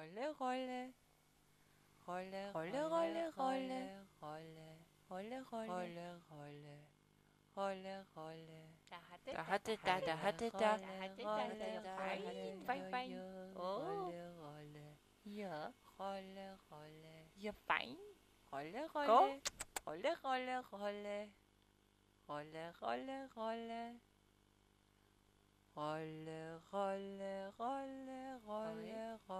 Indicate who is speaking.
Speaker 1: rolle, rolle. Rolle, rolle, rolle, rolle, rolle, rolle, rolle, rolle. Rolle, rolle.
Speaker 2: Da hatte,
Speaker 1: da hatte, da, da hatte, da.
Speaker 2: Da hatte, da, fein, fein, fein.
Speaker 1: Rolle, rolle.
Speaker 2: Ja.
Speaker 1: Rolle, rolle.
Speaker 2: Ja, fein.
Speaker 1: Rolle, rolle. Rolle, rolle, rolle. Rolle, rolle, rolle. Rolle, rolle, rolle, rolle, rolle.